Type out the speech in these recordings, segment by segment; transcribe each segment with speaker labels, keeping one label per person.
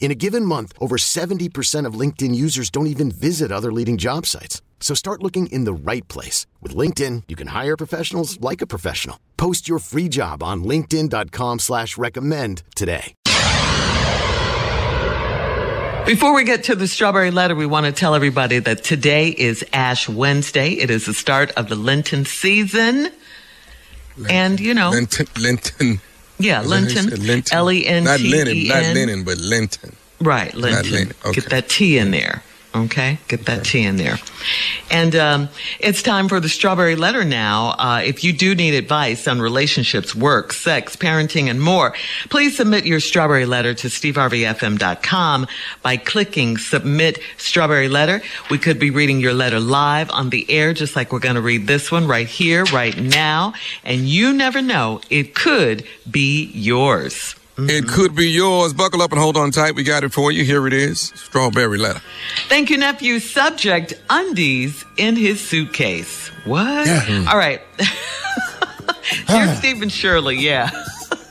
Speaker 1: In a given month, over 70% of LinkedIn users don't even visit other leading job sites. So start looking in the right place. With LinkedIn, you can hire professionals like a professional. Post your free job on linkedin.com slash recommend today.
Speaker 2: Before we get to the strawberry letter, we want to tell everybody that today is Ash Wednesday. It is the start of the Lenten season. And, you know,
Speaker 3: Lenten, Linton.
Speaker 2: Yeah,
Speaker 3: Linton. that how you
Speaker 2: Lenten.
Speaker 3: Linton.
Speaker 2: L E N
Speaker 3: Not
Speaker 2: T
Speaker 3: Lennon, not
Speaker 2: E N.
Speaker 3: Lennon, but Linton.
Speaker 2: Right, Linton.
Speaker 3: Lennon, okay.
Speaker 2: Get that T in there. Okay, get that T in there. And um, it's time for the strawberry letter now. Uh, if you do need advice on relationships, work, sex, parenting, and more, please submit your strawberry letter to steveharveyfm.com by clicking submit strawberry letter. We could be reading your letter live on the air, just like we're going to read this one right here, right now. And you never know, it could be yours.
Speaker 3: It mm-hmm. could be yours. Buckle up and hold on tight. We got it for you. Here it is. Strawberry letter.
Speaker 2: Thank you, nephew. Subject undies in his suitcase. What?
Speaker 4: Yeah. Hmm.
Speaker 2: All right. Dear Steve and Shirley, yeah.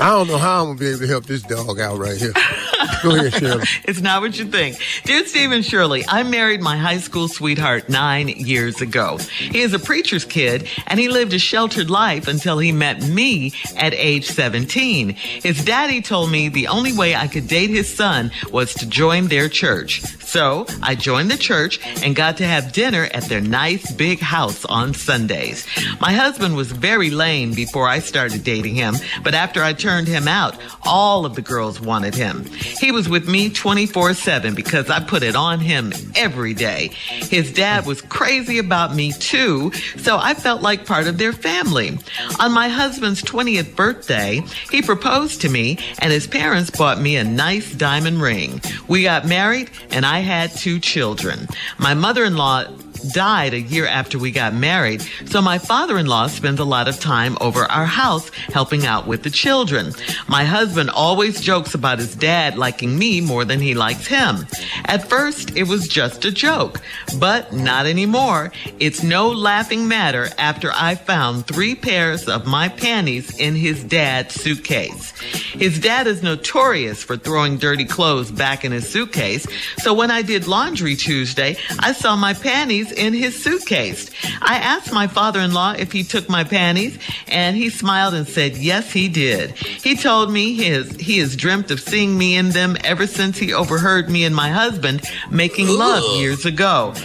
Speaker 4: I don't know how I'm gonna be able to help this dog out right here.
Speaker 2: It's not what you think. Dear Steve and Shirley, I married my high school sweetheart nine years ago. He is a preacher's kid and he lived a sheltered life until he met me at age 17. His daddy told me the only way I could date his son was to join their church. So I joined the church and got to have dinner at their nice big house on Sundays. My husband was very lame before I started dating him, but after I turned him out, all of the girls wanted him. He was with me 24 7 because I put it on him every day. His dad was crazy about me too, so I felt like part of their family. On my husband's 20th birthday, he proposed to me and his parents bought me a nice diamond ring. We got married and I had two children. My mother-in-law died a year after we got married, so my father-in-law spends a lot of time over our house helping out with the children. My husband always jokes about his dad liking me more than he likes him. At first, it was just a joke, but not anymore. It's no laughing matter after I found three pairs of my panties in his dad's suitcase. His dad is notorious for throwing dirty clothes back in his suitcase, so when I did laundry Tuesday, I saw my panties in his suitcase. I asked my father-in-law if he took my panties, and he smiled and said, yes, he did. He told me his, he has dreamt of seeing me in them ever since he overheard me and my husband making love years ago.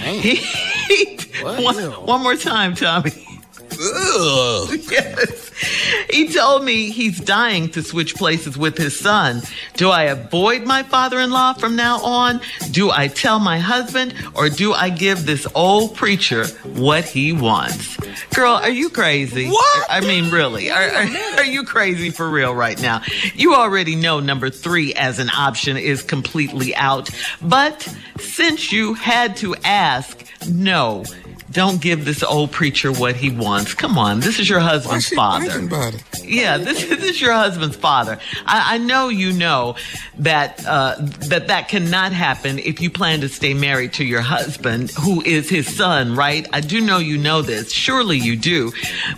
Speaker 2: He, one, one more time, Tommy. Yes. He told me he's dying to switch places with his son. Do I avoid my father in law from now on? Do I tell my husband? Or do I give this old preacher what he wants? Girl, are you crazy?
Speaker 3: What?
Speaker 2: I mean, really. Are, are, are you crazy for real right now? You already know number three as an option is completely out. But since you had to ask, no. Don't give this old preacher what he wants. Come on, this is your husband's father.
Speaker 3: thinking about it?
Speaker 2: Yeah, this, this is your husband's father. I, I know you know that uh, that that cannot happen if you plan to stay married to your husband, who is his son, right? I do know you know this. Surely you do,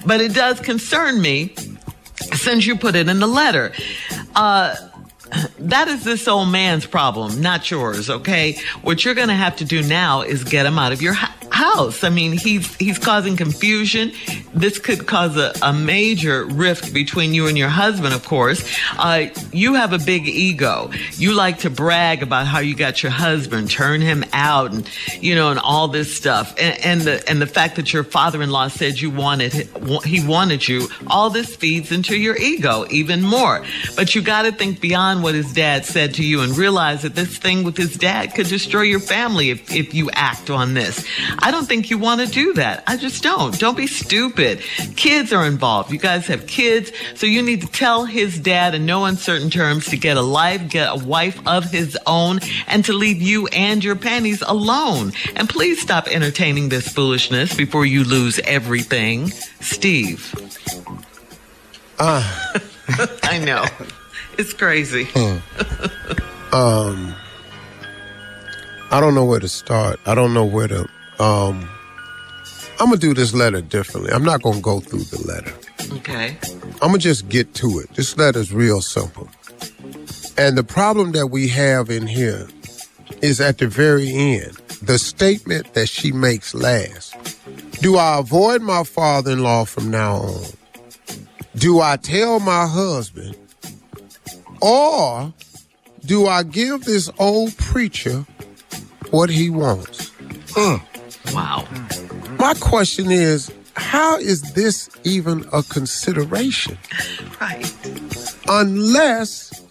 Speaker 2: but it does concern me since you put it in the letter. Uh, that is this old man's problem, not yours, okay? What you're going to have to do now is get him out of your hu- house. I mean, he's he's causing confusion. This could cause a, a major rift between you and your husband. Of course, uh, you have a big ego. You like to brag about how you got your husband, turn him out, and you know, and all this stuff. And, and the and the fact that your father-in-law said you wanted he wanted you. All this feeds into your ego even more. But you got to think beyond what his dad said to you and realize that this thing with his dad could destroy your family if, if you act on this. I don't think you want to do that. I just don't. Don't be stupid. Kids are involved. You guys have kids, so you need to tell his dad in no uncertain terms to get a life, get a wife of his own, and to leave you and your panties alone. And please stop entertaining this foolishness before you lose everything. Steve.
Speaker 4: Uh.
Speaker 2: I know. It's crazy.
Speaker 4: um, I don't know where to start. I don't know where to. Um, I'm gonna do this letter differently. I'm not gonna go through the letter.
Speaker 2: Okay.
Speaker 4: I'm gonna just get to it. This letter's real simple. And the problem that we have in here is at the very end, the statement that she makes last. Do I avoid my father in law from now on? Do I tell my husband? Or do I give this old preacher what he wants?
Speaker 2: Mm. Wow.
Speaker 4: My question is how is this even a consideration?
Speaker 2: Right.
Speaker 4: Unless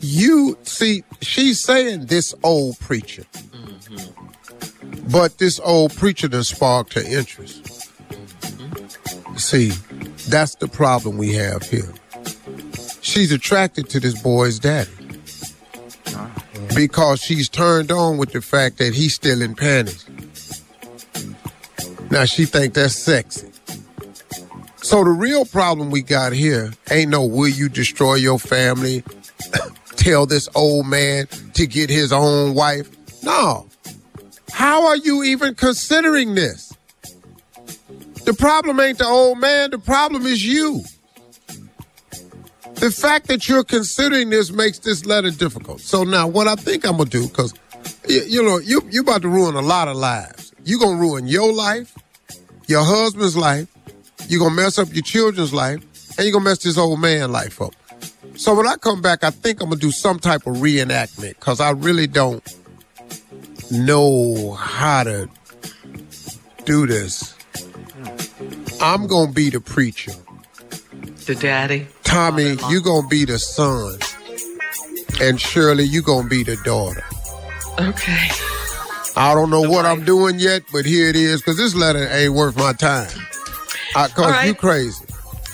Speaker 4: you see, she's saying this old preacher. Mm-hmm. But this old preacher done sparked her interest. Mm-hmm. See, that's the problem we have here. She's attracted to this boy's daddy because she's turned on with the fact that he's still in panties. Now she think that's sexy. So the real problem we got here ain't no will you destroy your family, tell this old man to get his own wife. No. How are you even considering this? The problem ain't the old man, the problem is you. The fact that you're considering this makes this letter difficult. So now what I think I'm gonna do, because you, you, know, you you about to ruin a lot of lives. You're gonna ruin your life, your husband's life, you're gonna mess up your children's life, and you're gonna mess this old man life up. So when I come back, I think I'm gonna do some type of reenactment because I really don't know how to do this. I'm gonna be the preacher.
Speaker 2: The daddy.
Speaker 4: Tommy, you're gonna be the son. And Shirley, you're gonna be the daughter.
Speaker 2: Okay.
Speaker 4: I don't know what wife. I'm doing yet, but here it is, because this letter ain't worth my time. Because right. you crazy.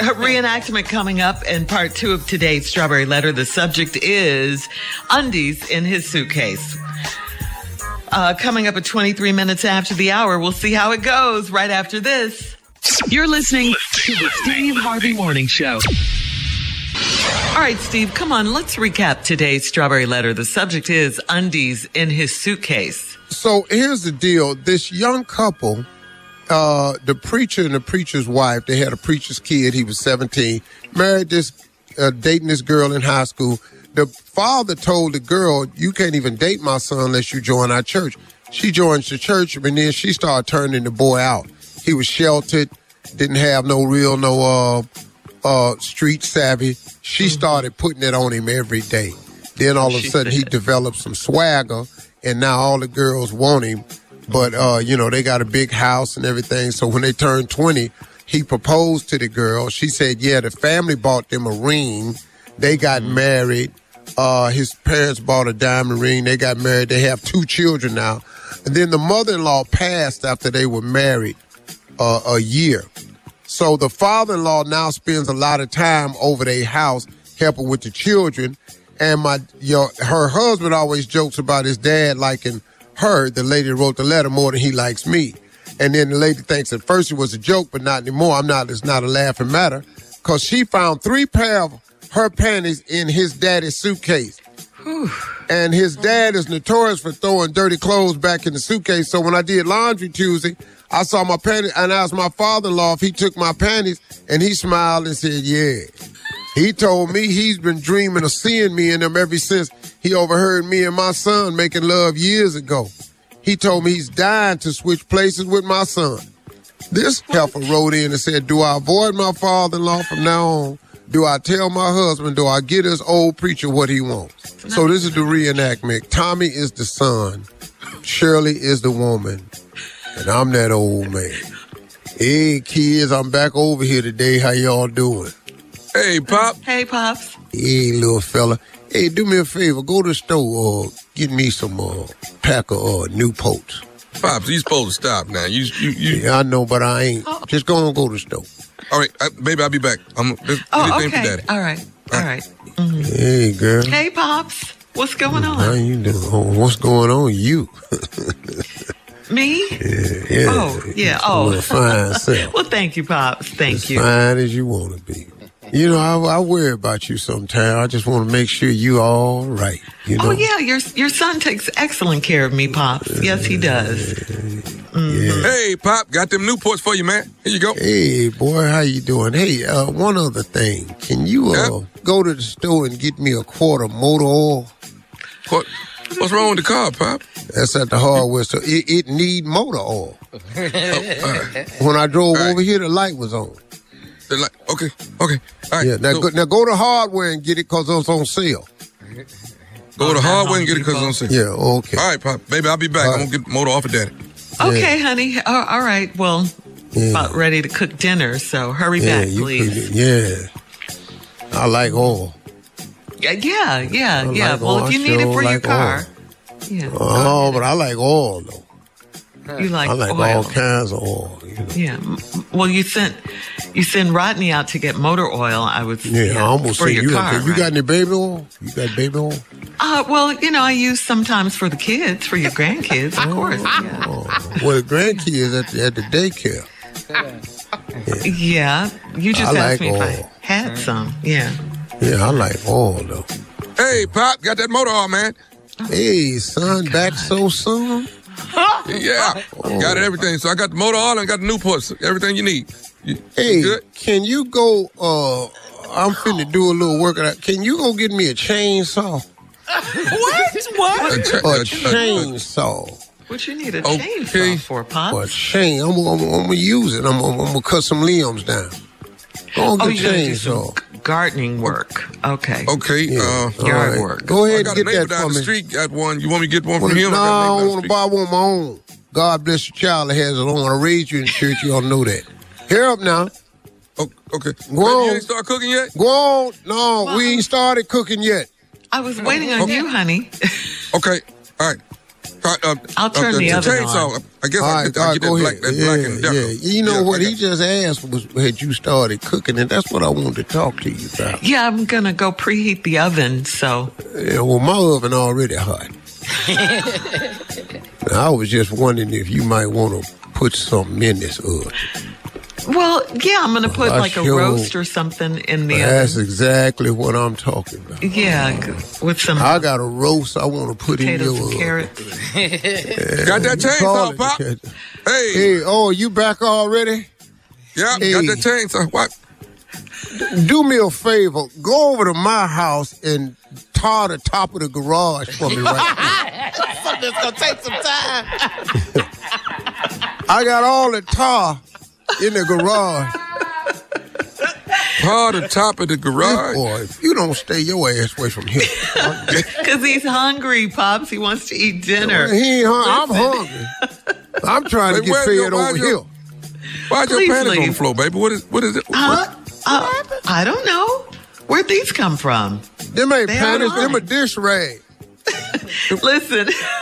Speaker 2: A reenactment coming up in part two of today's Strawberry Letter. The subject is undies in his suitcase. Uh, coming up at 23 minutes after the hour, we'll see how it goes right after this.
Speaker 5: You're listening to the Steve Harvey Morning Show.
Speaker 2: All right, Steve, come on. Let's recap today's Strawberry Letter. The subject is undies in his suitcase.
Speaker 4: So here's the deal. This young couple, uh, the preacher and the preacher's wife, they had a preacher's kid. He was 17, married this, uh, dating this girl in high school. The father told the girl, you can't even date my son unless you join our church. She joins the church and then she started turning the boy out. He was sheltered, didn't have no real, no, uh, uh, street savvy. She mm-hmm. started putting it on him every day. Then all of a sudden he developed some swagger and now all the girls want him. But, uh, you know, they got a big house and everything. So when they turned 20, he proposed to the girl. She said, yeah, the family bought them a ring. They got mm-hmm. married. Uh, his parents bought a diamond ring. They got married. They have two children now. And then the mother-in-law passed after they were married uh, a year. So the father-in-law now spends a lot of time over their house helping with the children. And my your her husband always jokes about his dad liking her, the lady that wrote the letter, more than he likes me. And then the lady thinks at first it was a joke, but not anymore. I'm not. It's not a laughing matter because she found three pair of her panties in his daddy's suitcase. And his dad is notorious for throwing dirty clothes back in the suitcase. So when I did laundry Tuesday, I saw my panties and asked my father-in-law if he took my panties, and he smiled and said, "Yeah." He told me he's been dreaming of seeing me in them ever since he overheard me and my son making love years ago. He told me he's dying to switch places with my son. This heifer wrote in and said, Do I avoid my father in law from now on? Do I tell my husband? Do I get this old preacher what he wants? So this is the reenactment. Tommy is the son, Shirley is the woman, and I'm that old man. Hey kids, I'm back over here today. How y'all doing?
Speaker 3: Hey, Pop.
Speaker 2: Hey, Pops.
Speaker 4: Hey, little fella. Hey, do me a favor. Go to the store or get me some uh, pack of uh, Newports.
Speaker 3: Pops, you supposed to stop now. You, you, you.
Speaker 4: Yeah, I know, but I ain't. Just go and go to the store.
Speaker 3: All right, uh, baby, I'll be back. I'm. Let's
Speaker 2: Oh,
Speaker 3: get for
Speaker 2: okay.
Speaker 3: daddy.
Speaker 2: All right. All right.
Speaker 4: Hey, girl.
Speaker 2: Hey, Pops. What's going on?
Speaker 4: How you doing? Oh, what's going on? You?
Speaker 2: Me?
Speaker 4: yeah.
Speaker 2: Oh, yeah.
Speaker 4: A
Speaker 2: Oh.
Speaker 4: fine self.
Speaker 2: Well, thank you, Pops. Thank you.
Speaker 4: as
Speaker 2: you.
Speaker 4: fine as you want to be. You know, I, I worry about you sometimes. I just want to make sure you all right. You know?
Speaker 2: Oh, yeah. Your, your son takes excellent care of me, Pops. Yes, he does.
Speaker 3: Hey, Pop, got them Newports for you, man. Here you go.
Speaker 4: Hey, boy, how you doing? Hey, uh, one other thing. Can you uh, go to the store and get me a quart of motor oil?
Speaker 3: What? What's wrong with the car, Pop?
Speaker 4: That's at the hardware store. It, it need motor oil. when I drove
Speaker 3: All right.
Speaker 4: over here, the light was on.
Speaker 3: They're like, okay, okay. All right.
Speaker 4: Yeah, now,
Speaker 3: so
Speaker 4: go, now go to hardware and get it because it's on sale.
Speaker 3: go to oh, hardware and get it because
Speaker 2: it's
Speaker 3: on sale.
Speaker 4: Yeah, okay.
Speaker 3: All right, Pop. Baby, I'll be back.
Speaker 4: All
Speaker 3: I'm going to get the motor off of daddy.
Speaker 2: Okay, honey. Oh, all right. Well,
Speaker 4: Yeah.
Speaker 2: about ready to cook dinner, so hurry
Speaker 4: Yeah,
Speaker 2: back,
Speaker 4: you
Speaker 2: please.
Speaker 4: could- yeah. I like oil.
Speaker 2: Yeah, yeah, yeah.
Speaker 4: I
Speaker 2: yeah.
Speaker 4: like
Speaker 2: well,
Speaker 4: oil.
Speaker 2: if you
Speaker 4: I
Speaker 2: need it
Speaker 4: sure
Speaker 2: for your
Speaker 4: like
Speaker 2: car, yeah,
Speaker 4: Oh, but I like oil though.
Speaker 2: you like,
Speaker 4: I like
Speaker 2: oil.
Speaker 4: all kinds of oil. You know?
Speaker 2: Yeah. Well, you sent you sent Rodney out to get motor oil. I was
Speaker 4: Yeah, I almost
Speaker 2: for
Speaker 4: said
Speaker 2: your
Speaker 4: you.
Speaker 2: car.
Speaker 4: you
Speaker 2: right?
Speaker 4: got any baby oil? You got baby oil?
Speaker 2: Uh, well, you know, I use sometimes for the kids, for your grandkids, of course. Yeah.
Speaker 4: Oh, well, the grandkids at the, at the daycare.
Speaker 2: yeah. You just
Speaker 4: I
Speaker 2: asked
Speaker 4: like
Speaker 2: me if. I had some. Yeah.
Speaker 4: Yeah, I like oil though.
Speaker 3: Hey, Pop, got that motor oil, man.
Speaker 4: Hey, son, back so soon?
Speaker 3: Yeah, got everything. So I got the motor on and got the new Newports, everything you need. You, you
Speaker 4: Hey,
Speaker 3: good?
Speaker 4: can you go? Uh, I'm finna do a little work. Can you go get me a chainsaw?
Speaker 2: What? What?
Speaker 3: A cha-
Speaker 4: A
Speaker 3: a- a-
Speaker 4: chainsaw.
Speaker 2: What you need a
Speaker 3: Okay.
Speaker 2: chainsaw for, Pop?
Speaker 4: A chain. I'm, I'm, I'm gonna use it. I'm, I'm, I'm gonna cut some limbs down. Go on,
Speaker 2: Oh,
Speaker 4: get
Speaker 2: you
Speaker 4: a
Speaker 2: gotta do some
Speaker 4: chainsaw.
Speaker 2: G- gardening work. Okay.
Speaker 3: Okay,
Speaker 4: Yeah,
Speaker 3: uh,
Speaker 4: all
Speaker 2: yard work.
Speaker 4: Go
Speaker 3: I
Speaker 4: ahead
Speaker 3: got
Speaker 4: and
Speaker 3: a
Speaker 4: get
Speaker 3: neighbor
Speaker 4: that
Speaker 3: down
Speaker 4: for
Speaker 3: the
Speaker 4: me.
Speaker 3: street got one. You want me to get one
Speaker 4: Well,
Speaker 3: from him?
Speaker 4: no,
Speaker 3: I got a
Speaker 4: I
Speaker 3: neighbor
Speaker 4: don't want to buy one of my own. God bless your child that has it. I don't want to raise you in church. You all know that. Hear up now.
Speaker 3: Oh, okay. Baby,
Speaker 4: Go
Speaker 3: you
Speaker 4: on.
Speaker 3: ain't start cooking yet?
Speaker 4: Go on. No, we ain't started cooking yet.
Speaker 2: I was waiting on you, honey.
Speaker 3: Okay, all right. Uh, uh,
Speaker 2: I'll turn
Speaker 3: uh,
Speaker 2: the oven
Speaker 3: chainsaw.
Speaker 2: on.
Speaker 3: I guess
Speaker 4: All
Speaker 3: I'll, get-
Speaker 4: all
Speaker 3: I'll
Speaker 4: right,
Speaker 3: get that
Speaker 4: go
Speaker 3: black,
Speaker 4: ahead.
Speaker 3: that
Speaker 4: yeah,
Speaker 3: black and
Speaker 4: yeah.
Speaker 3: decorative.
Speaker 4: You know
Speaker 3: Yeah,
Speaker 4: what he just asked was had you started cooking, and that's what I wanted to talk to you about.
Speaker 2: Yeah, I'm gonna go preheat the oven. So
Speaker 4: Yeah, well, my oven already hot. Now, I was just wondering if you might want to put something in this oven.
Speaker 2: Well, yeah, I'm gonna put
Speaker 4: I
Speaker 2: like a roast or something in the
Speaker 4: That's
Speaker 2: oven.
Speaker 4: exactly what I'm talking about.
Speaker 2: Yeah, g- with some
Speaker 4: I got a roast I want to put in
Speaker 2: potatoes
Speaker 4: your
Speaker 2: and
Speaker 4: oven.
Speaker 2: carrots.
Speaker 3: Got that
Speaker 4: You call
Speaker 3: chainsaw, Pop? Hey,
Speaker 4: Hey, oh, you back already?
Speaker 3: yeah,
Speaker 4: hey.
Speaker 3: got that chainsaw. What?
Speaker 4: Do me a favor. Go over to my house and tar the top of the garage for me right now. Something that's gonna take some time. I got all the tar in the garage.
Speaker 3: Par the top of the garage.
Speaker 4: Boy, if you don't stay your ass away from here.
Speaker 2: Because he's hungry, Pops. He wants to eat dinner.
Speaker 4: he ain't hung- I'm hungry. I'm trying to get fed
Speaker 3: your-
Speaker 4: over
Speaker 3: where's
Speaker 4: here.
Speaker 3: your- Why's your
Speaker 2: Please
Speaker 3: panties on the floor, baby? What is what is it?
Speaker 2: Huh? Uh, I don't know. Where'd these come from?
Speaker 4: Them ain't
Speaker 2: They
Speaker 4: panties, them a dish rag.
Speaker 2: Listen,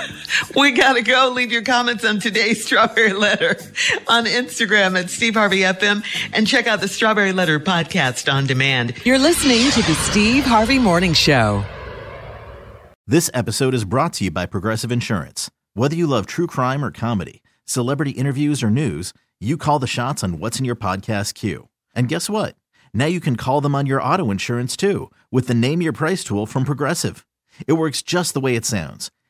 Speaker 2: we gotta go. Leave your comments on today's Strawberry Letter on Instagram at Steve Harvey FM and check out the Strawberry Letter podcast on demand.
Speaker 6: You're listening to the Steve Harvey Morning Show.
Speaker 7: This episode is brought to you by Progressive Insurance. Whether you love true crime or comedy, celebrity interviews or news, you call the shots on what's in your podcast queue. And guess what? Now you can call them on your auto insurance too with the Name Your Price tool from Progressive. It works just the way it sounds.